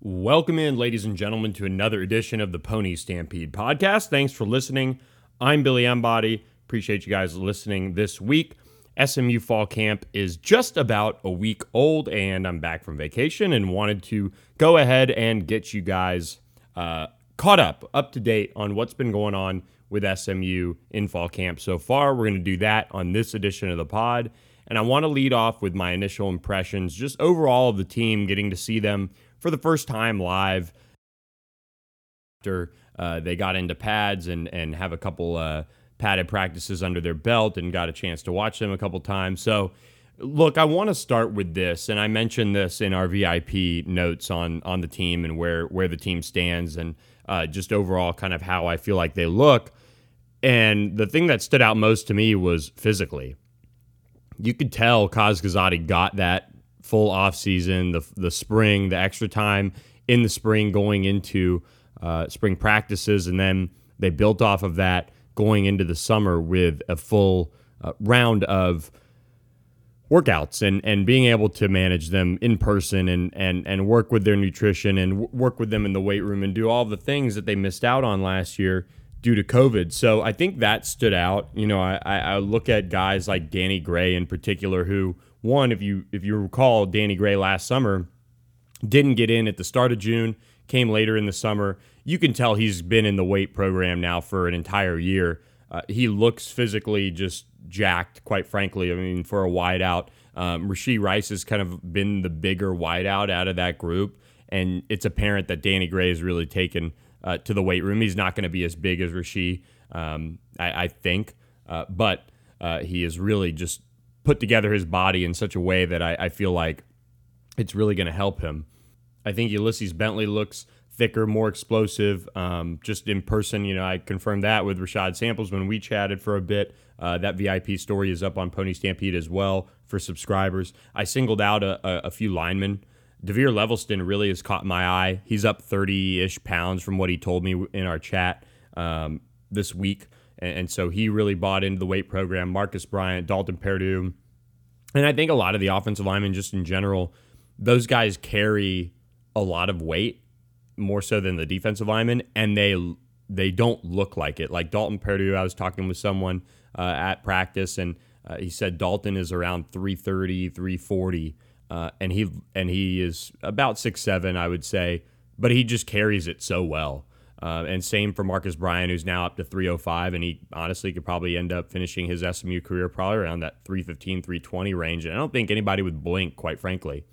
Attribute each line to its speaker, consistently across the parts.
Speaker 1: Welcome in, ladies and gentlemen, to another edition of the Pony Stampede podcast. Thanks for listening. I'm Billy Embody. Appreciate you guys listening this week. SMU fall camp is just about a week old, and I'm back from vacation and wanted to go ahead and get you guys uh, caught up, up to date on what's been going on with SMU in fall camp so far. We're going to do that on this edition of the pod. And I want to lead off with my initial impressions, just overall of the team, getting to see them for the first time live after uh, they got into pads and, and have a couple uh, padded practices under their belt and got a chance to watch them a couple times. So, look, I want to start with this, and I mentioned this in our VIP notes on on the team and where where the team stands, and uh, just overall kind of how I feel like they look. And the thing that stood out most to me was physically. You could tell Kaz Kazadi got that full off season, the the spring, the extra time in the spring going into uh, spring practices, and then they built off of that going into the summer with a full uh, round of workouts and, and being able to manage them in person and, and, and work with their nutrition and w- work with them in the weight room and do all the things that they missed out on last year due to COVID. So I think that stood out. You know, I, I look at guys like Danny Gray in particular, who one, if you if you recall, Danny Gray last summer didn't get in at the start of June, came later in the summer. You can tell he's been in the weight program now for an entire year. Uh, he looks physically just jacked, quite frankly. I mean, for a wideout, um, Rashee Rice has kind of been the bigger wideout out of that group, and it's apparent that Danny Gray has really taken uh, to the weight room. He's not going to be as big as Rashee, um, I, I, think, uh, but uh, he is really just put together his body in such a way that I, I feel like it's really going to help him. I think Ulysses Bentley looks thicker, more explosive. Um, just in person, you know, I confirmed that with Rashad Samples when we chatted for a bit. Uh, that VIP story is up on Pony Stampede as well for subscribers. I singled out a, a, a few linemen. DeVere Levelston really has caught my eye. He's up 30 ish pounds from what he told me in our chat um, this week. And, and, so he really bought into the weight program. Marcus Bryant, Dalton Perdue. And I think a lot of the offensive linemen, just in general, those guys carry a lot of weight more so than the defensive linemen, and they they don't look like it. Like Dalton Perdue, I was talking with someone uh, at practice, and uh, he said Dalton is around 330, 340, uh, and he and he is about six seven, I would say, but he just carries it so well. Uh, and same for Marcus Bryant, who's now up to 305, and he honestly could probably end up finishing his SMU career probably around that 315, 320 range. And I don't think anybody would blink, quite frankly.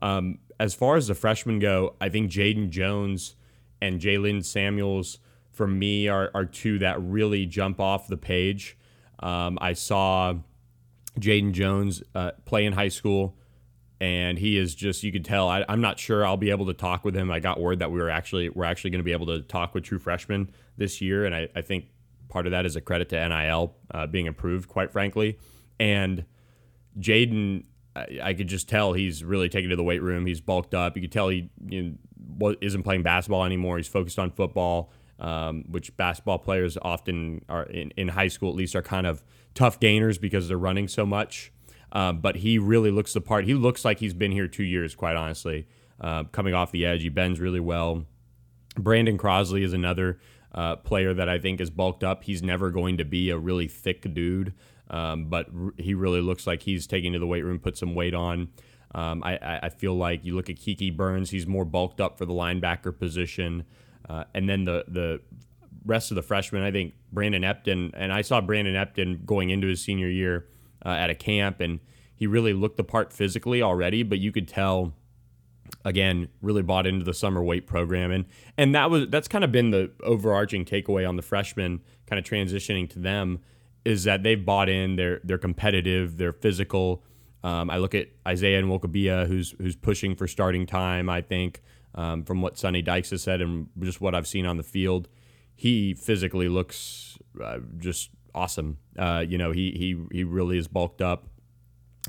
Speaker 1: Um, as far as the freshmen go, I think Jaden Jones and Jalen Samuels for me are, are two that really jump off the page. Um, I saw Jaden Jones uh, play in high school, and he is just you could tell. I, am not sure I'll be able to talk with him. I got word that we were actually we're actually going to be able to talk with true freshmen this year, and I, I think part of that is a credit to NIL uh, being approved, quite frankly. And Jaden I, could just tell he's really taken to the weight room. He's bulked up. You could tell he you know, isn't playing basketball anymore. He's focused on football, um, which basketball players often are in, in high school at least are kind of tough gainers because they're running so much. Um, but he really looks the part. He looks like he's been here two years, quite honestly. Uh, coming off the edge, he bends really well. Brandon Crosley is another uh, player that I think is bulked up. He's never going to be a really thick dude. Um, but r- he really looks like he's taking to the weight room, put some weight on. Um, I, I, feel like you look at Kiki Burns, he's more bulked up for the linebacker position. Uh, and then the, the rest of the freshmen, I think Brandon Epton, and I saw Brandon Epton going into his senior year uh, at a camp, and he really looked the part physically already, but you could tell again really bought into the summer weight program and and that was that's kind of been the overarching takeaway on the freshmen kind of transitioning to them is that they've bought in. They're they're competitive. They're physical. Um, I look at Isaiah and Nwokobia, who's who's pushing for starting time. I think um, from what Sonny Dykes has said and just what I've seen on the field. He physically looks uh, just awesome. Uh, you know, he he he really is bulked up,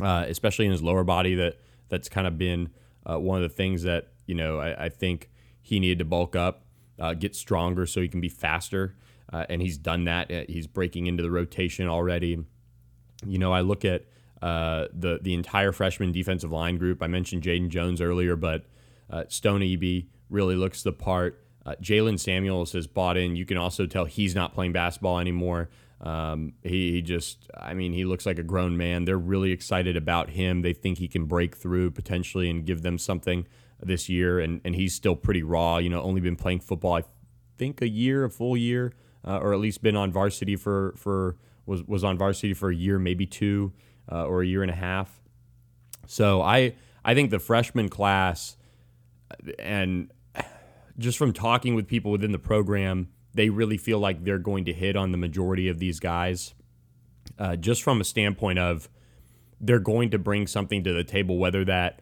Speaker 1: uh, especially in his lower body. That that's kind of been uh, one of the things that you know I, I think he needed to bulk up, uh, get stronger so he can be faster, uh, and he's done that. He's breaking into the rotation already. You know, I look at the the entire freshman defensive line group. I mentioned Jaden Jones earlier, but Stone Eby really looks the part. Uh, Jaylen Samuels has bought in. You can also tell he's not playing basketball anymore. Um, he, he, just, I mean, he looks like a grown man. They're really excited about him. They think he can break through potentially and give them something this year. And, and he's still pretty raw, you know, only been playing football, I think, a year, a full year, uh, or at least been on varsity for, for was, was on varsity for a year, maybe two, uh, or a year and a half. So I, I think the freshman class and just from talking with people within the program, they really feel like they're going to hit on the majority of these guys, uh, just from a standpoint of they're going to bring something to the table, whether that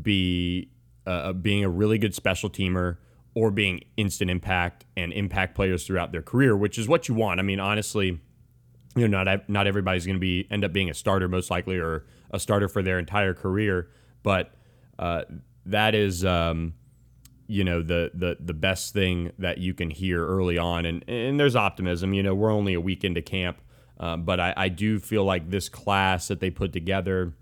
Speaker 1: be uh, uh, being a really good special teamer or being instant impact and impact players throughout their career, which is what you want. I mean, honestly, you know, not not everybody's going to be end up being a starter most likely or a starter for their entire career, but uh, that is. Um, you know the the the best thing that you can hear early on. And and there's optimism you know we're only a week into camp uh, but I, I do feel like this class that they put together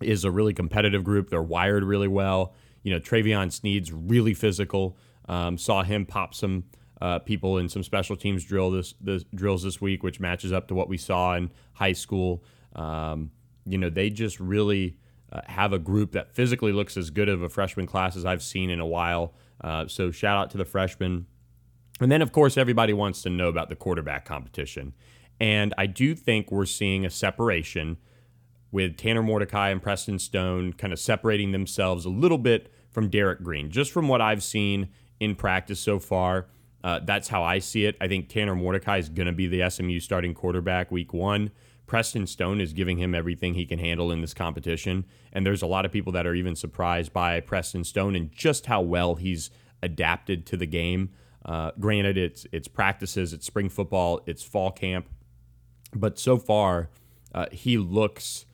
Speaker 1: is a really competitive group. They're wired really well. You know Travion Sneed's really physical. Um, saw him pop some uh, people in some special teams drill this, this drills this week which matches up to what we saw in high school. Um, you know they just really uh, have a group that physically looks as good of a freshman class as I've seen in a while. Uh, so shout out to the freshmen. And then, of course, everybody wants to know about the quarterback competition. And I do think we're seeing a separation with Tanner Mordecai and Preston Stone kind of separating themselves a little bit from Derek Green. Just from what I've seen in practice so far, uh, that's how I see it. I think Tanner Mordecai is going to be the SMU starting quarterback week one. Preston Stone is giving him everything he can handle in this competition. And there's a lot of people that are even surprised by Preston Stone and just how well he's adapted to the game. Uh, granted, it's it's practices, it's spring football, it's fall camp, but so far uh, he looks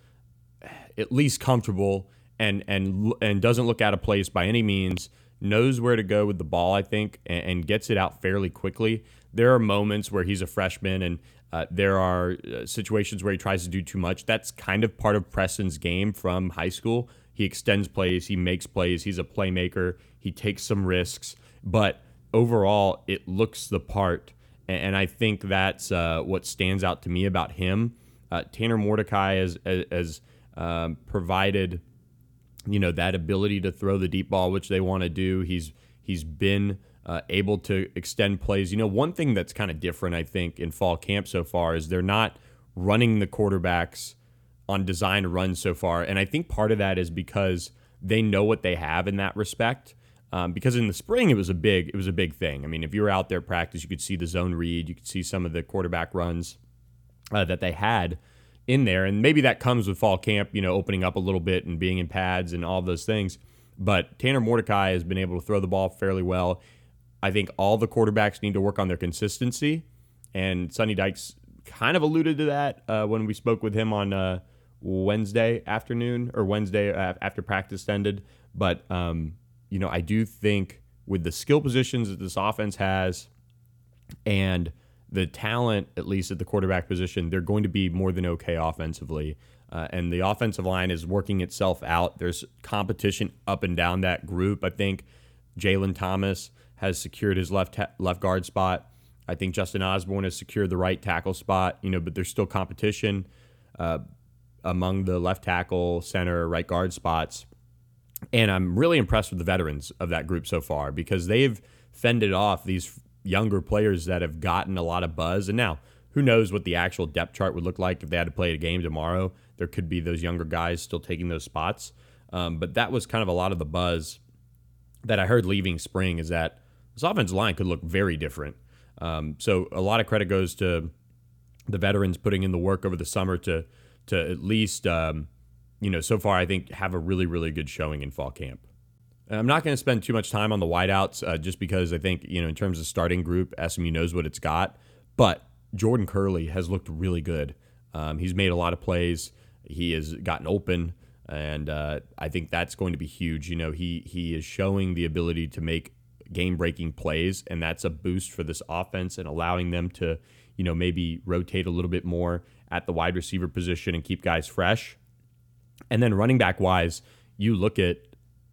Speaker 1: at least comfortable and and and doesn't look out of place by any means. Knows where to go with the ball, I think, and, and gets it out fairly quickly. There are moments where he's a freshman and uh, there are uh, situations where he tries to do too much. That's kind of part of Preston's game from high school. He extends plays, he makes plays, he's a playmaker, he takes some risks, but overall, it looks the part. And I think that's uh, what stands out to me about him. Uh, Tanner Mordecai has, has um, provided, you know, that ability to throw the deep ball, which they want to do. He's he's been uh, able to extend plays. You know, one thing that's kind of different, I think, in fall camp so far is they're not running the quarterbacks on design runs so far. And I think part of that is because they know what they have in that respect. Um, because in the spring it was a big it was a big thing. I mean, if you were out there practice, you could see the zone read, you could see some of the quarterback runs uh, that they had in there, and maybe that comes with fall camp, you know, opening up a little bit and being in pads and all those things. But Tanner Mordecai has been able to throw the ball fairly well. I think all the quarterbacks need to work on their consistency, and Sonny Dykes kind of alluded to that uh, when we spoke with him on uh, Wednesday afternoon or Wednesday after practice ended. But um, you know, I do think with the skill positions that this offense has, and the talent, at least at the quarterback position, they're going to be more than okay offensively. Uh, and the offensive line is working itself out. There's competition up and down that group. I think Jalen Thomas has secured his left left guard spot. I think Justin Osborne has secured the right tackle spot. You know, but there's still competition uh, among the left tackle, center, right guard spots. And I'm really impressed with the veterans of that group so far because they've fended off these younger players that have gotten a lot of buzz. And now, who knows what the actual depth chart would look like if they had to play a game tomorrow? There could be those younger guys still taking those spots. Um, but that was kind of a lot of the buzz that I heard leaving spring is that this offensive line could look very different. Um, so a lot of credit goes to the veterans putting in the work over the summer to to at least um, you know so far I think have a really really good showing in fall camp. I'm not going to spend too much time on the wideouts uh, just because I think, you know, in terms of starting group, SMU knows what it's got. But Jordan Kerley has looked really good. Um, he's made a lot of plays. He has gotten open, and uh, I think that's going to be huge. You know, he he is showing the ability to make game-breaking plays, and that's a boost for this offense and allowing them to, you know, maybe rotate a little bit more at the wide receiver position and keep guys fresh. And then running back wise, you look at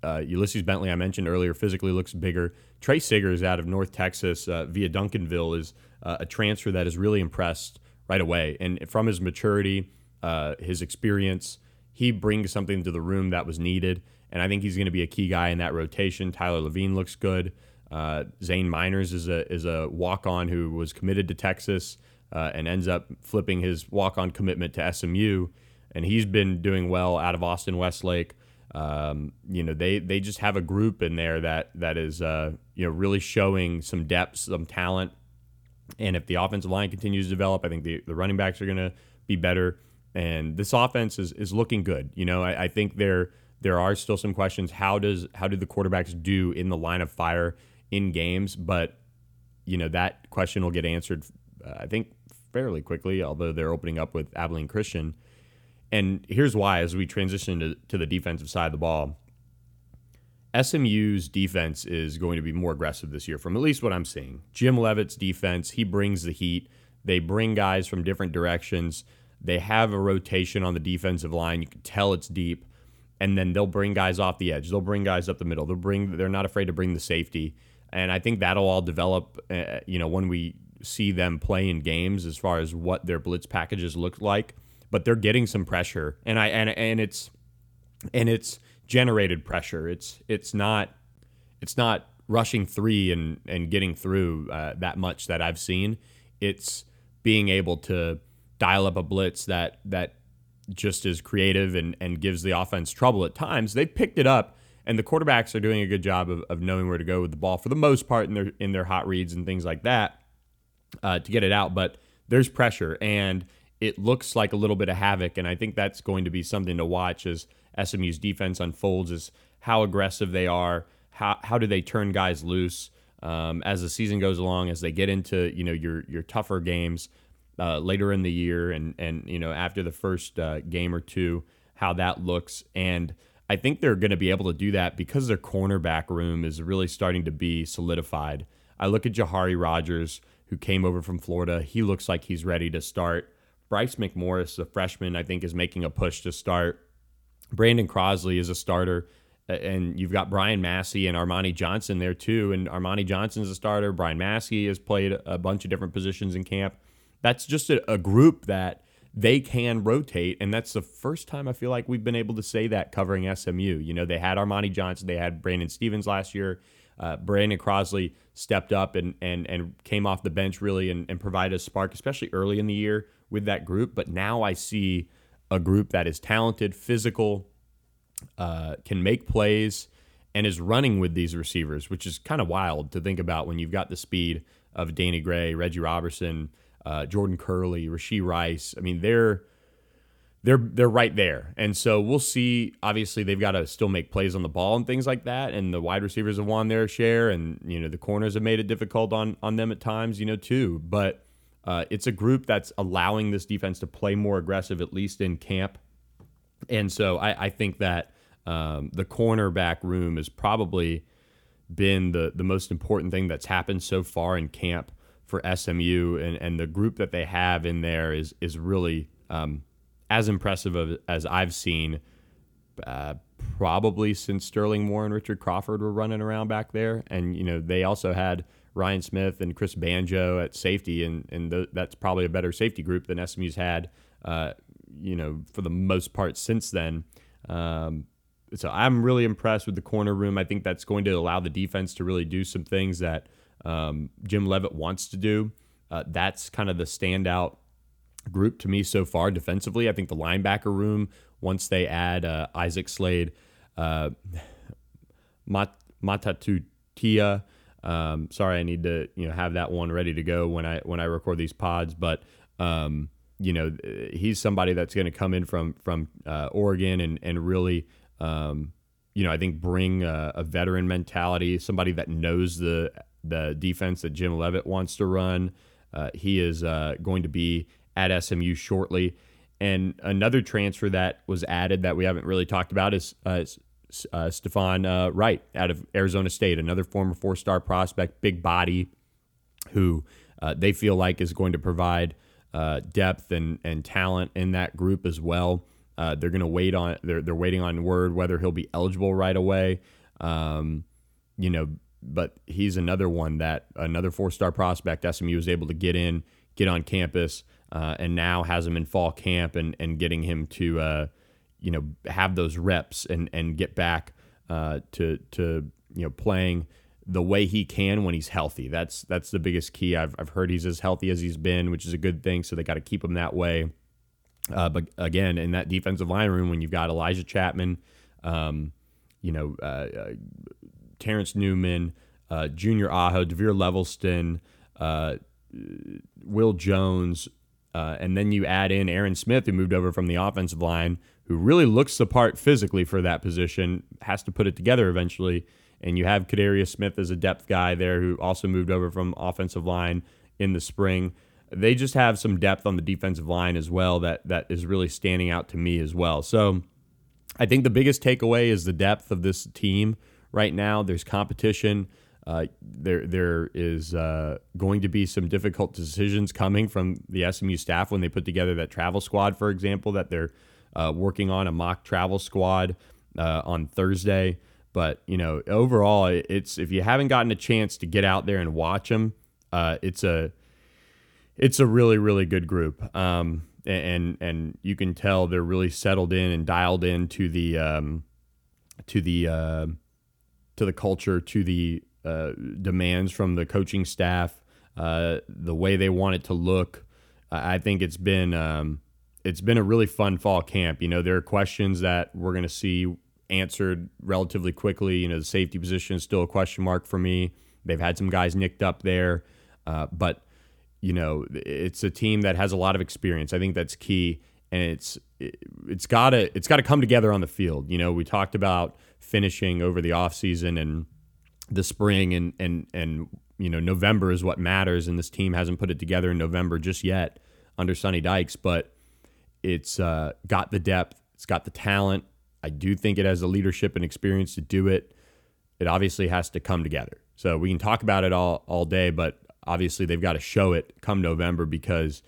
Speaker 1: uh, Ulysses Bentley, I mentioned earlier, physically looks bigger. Tre Siggers out of North Texas uh, via Duncanville is uh, a transfer that has really impressed right away. And from his maturity, uh, his experience, he brings something to the room that was needed. And I think he's going to be a key guy in that rotation. Tyler Levine looks good. Uh, Zane Miners is a is a walk on who was committed to Texas uh, and ends up flipping his walk on commitment to SMU, and he's been doing well out of Austin Westlake. Um, you know, they they just have a group in there that that is uh, you know really showing some depth, some talent. And if the offensive line continues to develop, I think the, the running backs are going to be better. And this offense is, is looking good. You know, I, I think there there are still some questions. How does how do the quarterbacks do in the line of fire in games? But you know that question will get answered, uh, I think, fairly quickly. Although they're opening up with Abilene Christian and here's why as we transition to, to the defensive side of the ball, SMU's defense is going to be more aggressive this year, from at least what I'm seeing. Jim Leavitt's defense, he brings the heat. They bring guys from different directions. They have a rotation on the defensive line. You can tell it's deep. And then they'll bring guys off the edge. They'll bring guys up the middle. They'll bring. They're not afraid to bring the safety. And I think that'll all develop. Uh, you know, when we see them play in games, as far as what their blitz packages look like but they're getting some pressure, and I and and it's and it's generated pressure. It's it's not it's not rushing three and and getting through uh, that much that I've seen. It's being able to dial up a blitz that that just is creative and and gives the offense trouble at times. They've picked it up and the quarterbacks are doing a good job of, of knowing where to go with the ball for the most part in their in their hot reads and things like that uh, to get it out. But there's pressure, and it looks like a little bit of havoc. And I think that's going to be something to watch as SMU's defense unfolds is how aggressive they are, how, how do they turn guys loose um, as the season goes along, as they get into, you know, your, your tougher games uh, later in the year and, and, you know, after the first uh, game or two, how that looks. And I think they're going to be able to do that because their cornerback room is really starting to be solidified. I look at Jahari Rogers, who came over from Florida. He looks like he's ready to start. Bryce McMorris, the freshman, I think is making a push to start. Brandon Crosley is a starter. And you've got Brian Massey and Armani Johnson there too. And Armani Johnson's a starter. Brian Massey has played a bunch of different positions in camp. That's just a, a group that they can rotate. And that's the first time I feel like we've been able to say that covering SMU. You know, they had Armani Johnson, they had Brandon Stevens last year. Uh, Brandon Crosley stepped up and, and, and came off the bench really and, and provided a spark, especially early in the year with that group. But now I see a group that is talented, physical, uh, can make plays, and is running with these receivers, which is kind of wild to think about when you've got the speed of Danny Gray, Reggie Roberson, uh, Jordan Kerley, Rashee Rice. I mean, they're they're they're right there. And so we'll see. Obviously, they've got to still make plays on the ball and things like that. And the wide receivers have won their share, and you know the corners have made it difficult on on them at times, you know, too. But uh, it's a group that's allowing this defense to play more aggressive, at least in camp. And so I, I think that um, the cornerback room has probably been the, the most important thing that's happened so far in camp for SMU. And, and the group that they have in there is, is really um, as impressive of, as I've seen uh, probably since Sterling Moore and Richard Crawford were running around back there. And, you know, they also had – Ryan Smith and Chris Banjo at safety, and and th- that's probably a better safety group than SMU's had, uh, you know, for the most part since then. Um, so I'm really impressed with the corner room. I think that's going to allow the defense to really do some things that um, Jim Leavitt wants to do. Uh, that's kind of the standout group to me so far defensively. I think the linebacker room, once they add uh, Isaac Slade, uh, Mat- Matautia, um, sorry, I need to you know have that one ready to go when I when I record these pods. But um, you know he's somebody that's going to come in from from uh, Oregon and and really um, you know, I think bring a, a, veteran mentality, somebody that knows the the defense that Jim Leavitt wants to run. Uh, he is uh, going to be at SMU shortly. And another transfer that was added that we haven't really talked about is uh, uh, Stefan uh, Wright out of Arizona State, another former four star prospect, big body, who uh, they feel like is going to provide uh, depth and, and talent in that group as well. They're going to wait on they're they're waiting on word whether he'll be eligible right away. Um, you know, but he's another one that another four star prospect SMU was able to get in, get on campus, uh, and now has him in fall camp and and getting him to uh, you know have those reps and and get back uh, to to you know playing the way he can when he's healthy. That's that's the biggest key. I've I've heard he's as healthy as he's been, which is a good thing. So they got to keep him that way. Uh, but again, in that defensive line room, when you've got Elijah Chapman, um, you know, uh, uh, Terrence Newman, uh, Junior Aho, DeVere Levelston, uh, Will Jones, uh, and then you add in Aaron Smith, who moved over from the offensive line, who really looks the part physically for that position, has to put it together eventually. And you have Kadarius Smith as a depth guy there, who also moved over from offensive line in the spring. They just have some depth on the defensive line as well that that is really standing out to me as well. So I think the biggest takeaway is the depth of this team right now. There's competition. Uh, there there is uh, going to be some difficult decisions coming from the SMU staff when they put together that travel squad, for example, that they're uh, working on a mock travel squad uh, on Thursday. But you know, overall, it's if you haven't gotten a chance to get out there and watch them, uh, it's a it's a really really good group. Um, and and you can tell they're really settled in and dialed in to the um, to the uh, to the culture, to the uh, demands from the coaching staff, uh, the way they want it to look. I think it's been um, it's been a really fun fall camp. You know, there are questions that we're going to see answered relatively quickly. You know, the safety position is still a question mark for me. They've had some guys nicked up there, uh, but you know, it's a team that has a lot of experience. I think that's key, and it's it, it's got to it's got to come together on the field. You know, we talked about finishing over the offseason and the spring and and and you know November is what matters, and this team hasn't put it together in November just yet under Sonny Dykes, but it's uh, got the depth, it's got the talent. I do think it has the leadership and experience to do it. It obviously has to come together. So we can talk about it all all day, but obviously they've got to show it come November because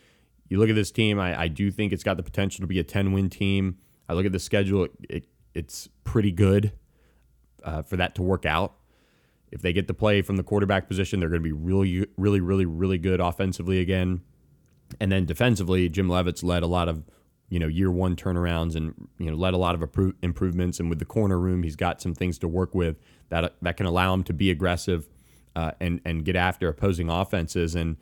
Speaker 1: you look at this team. I, I do think it's got the potential to be a 10 win team. I look at the schedule; it, it it's pretty good uh, for that to work out. If they get to play from the quarterback position, they're going to be really, really, really, really good offensively again. And then defensively, Jim Leavitt's led a lot of you know year one turnarounds and you know led a lot of improvements. And with the corner room, he's got some things to work with that that can allow him to be aggressive uh, and and get after opposing offenses. And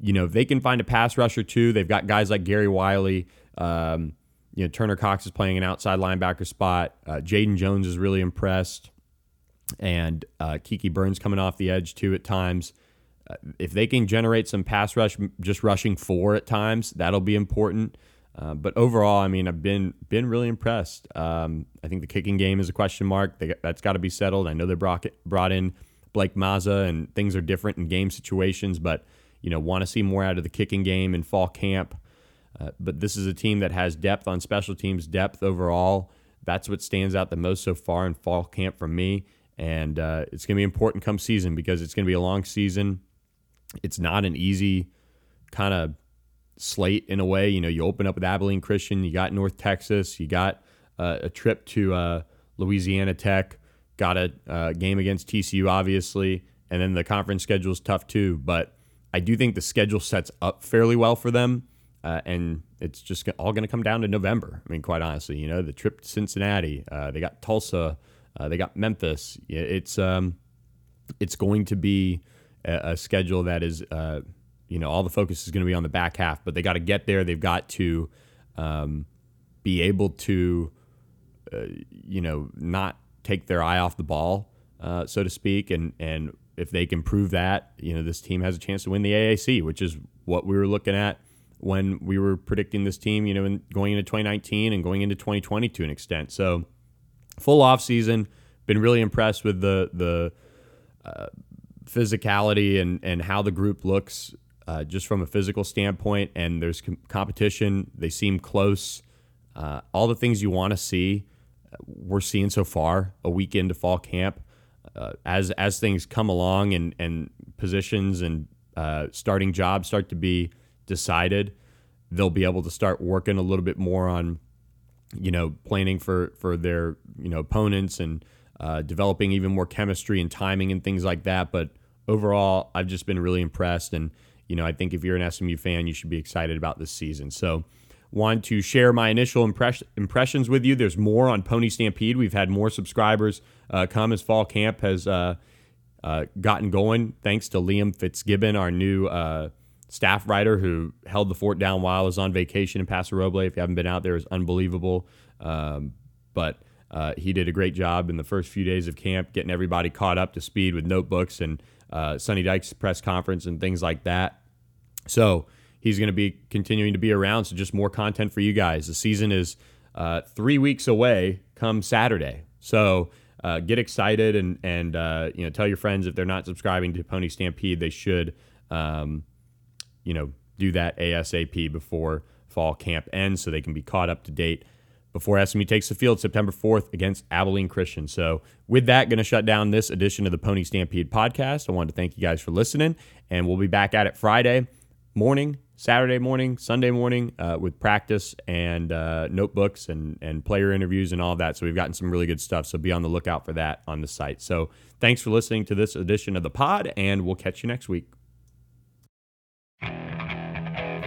Speaker 1: you know if they can find a pass rusher too, they've got guys like Gary Wiley. Um, you know Turner Cox is playing an outside linebacker spot. Uh, Jaden Jones is really impressed and uh, Kiki Burns coming off the edge too at times. Uh, if they can generate some pass rush, just rushing four at times, that'll be important. Uh, but overall, I mean, I've been been really impressed. Um, I think the kicking game is a question mark. They, that's got to be settled. I know they brought brought in Blake Maza, and things are different in game situations, but you know, want to see more out of the kicking game in fall camp. Uh, but this is a team that has depth on special teams, depth overall. That's what stands out the most so far in fall camp for me and uh, it's going to be important come season because it's going to be a long season. It's not an easy kind of slate in a way. You know, you open up with Abilene Christian, you got North Texas, you got uh, a trip to uh, Louisiana Tech, got a uh, game against TCU, obviously, and then the conference schedule is tough too. But I do think the schedule sets up fairly well for them. Uh, and it's just all going to come down to November. I mean, quite honestly, you know, the trip to Cincinnati, uh, they got Tulsa, uh, they got Memphis. It's um, it's going to be a, a schedule that is, uh, you know, all the focus is going to be on the back half. But they got to get there. They've got to um, be able to, uh, you know, not take their eye off the ball, uh, so to speak. And and if they can prove that, you know, this team has a chance to win the AAC, which is what we were looking at when we were predicting this team, you know, in going into 2019 and going into 2020 to an extent. So full off season. been really impressed with the the uh, physicality and and how the group looks uh, just from a physical standpoint. And there's com- competition. They seem close. Uh, all the things you want to see, uh, we're seeing so far. A week into fall camp, uh, as as things come along and and positions and uh, starting jobs start to be decided, they'll be able to start working a little bit more on, you know, planning for for their you know opponents and uh, developing even more chemistry and timing and things like that. But overall, I've just been really impressed, and you know, I think if you're an SMU fan, you should be excited about this season. So. Want to share my initial impress- impressions with you. There's more on Pony Stampede. We've had more subscribers uh, come as fall camp has uh, uh, gotten going, thanks to Liam Fitzgibbon, our new uh, staff writer who held the fort down while I was on vacation in Paso Roble. If you haven't been out there, it's unbelievable. Um, but uh, he did a great job in the first few days of camp, getting everybody caught up to speed with notebooks and uh, Sonny Dykes press conference and things like that. So he's going to be continuing to be around. So just more content for you guys. The season is uh, three weeks away come Saturday. So uh, get excited and and uh, you know tell your friends if they're not subscribing to Pony Stampede, they should um, you know do that ASAP before fall camp ends so they can be caught up to date before SMU takes the field September 4th against Abilene Christian. So, with that, going to shut down this edition of the Pony Stampede podcast. I wanted to thank you guys for listening, and we'll be back at it Friday morning, Saturday morning, Sunday morning uh, with practice and uh, notebooks and, and player interviews and all that. So we've gotten some really good stuff. So be on the lookout for that on the site. So thanks for listening to this edition of the pod, and we'll catch you next week.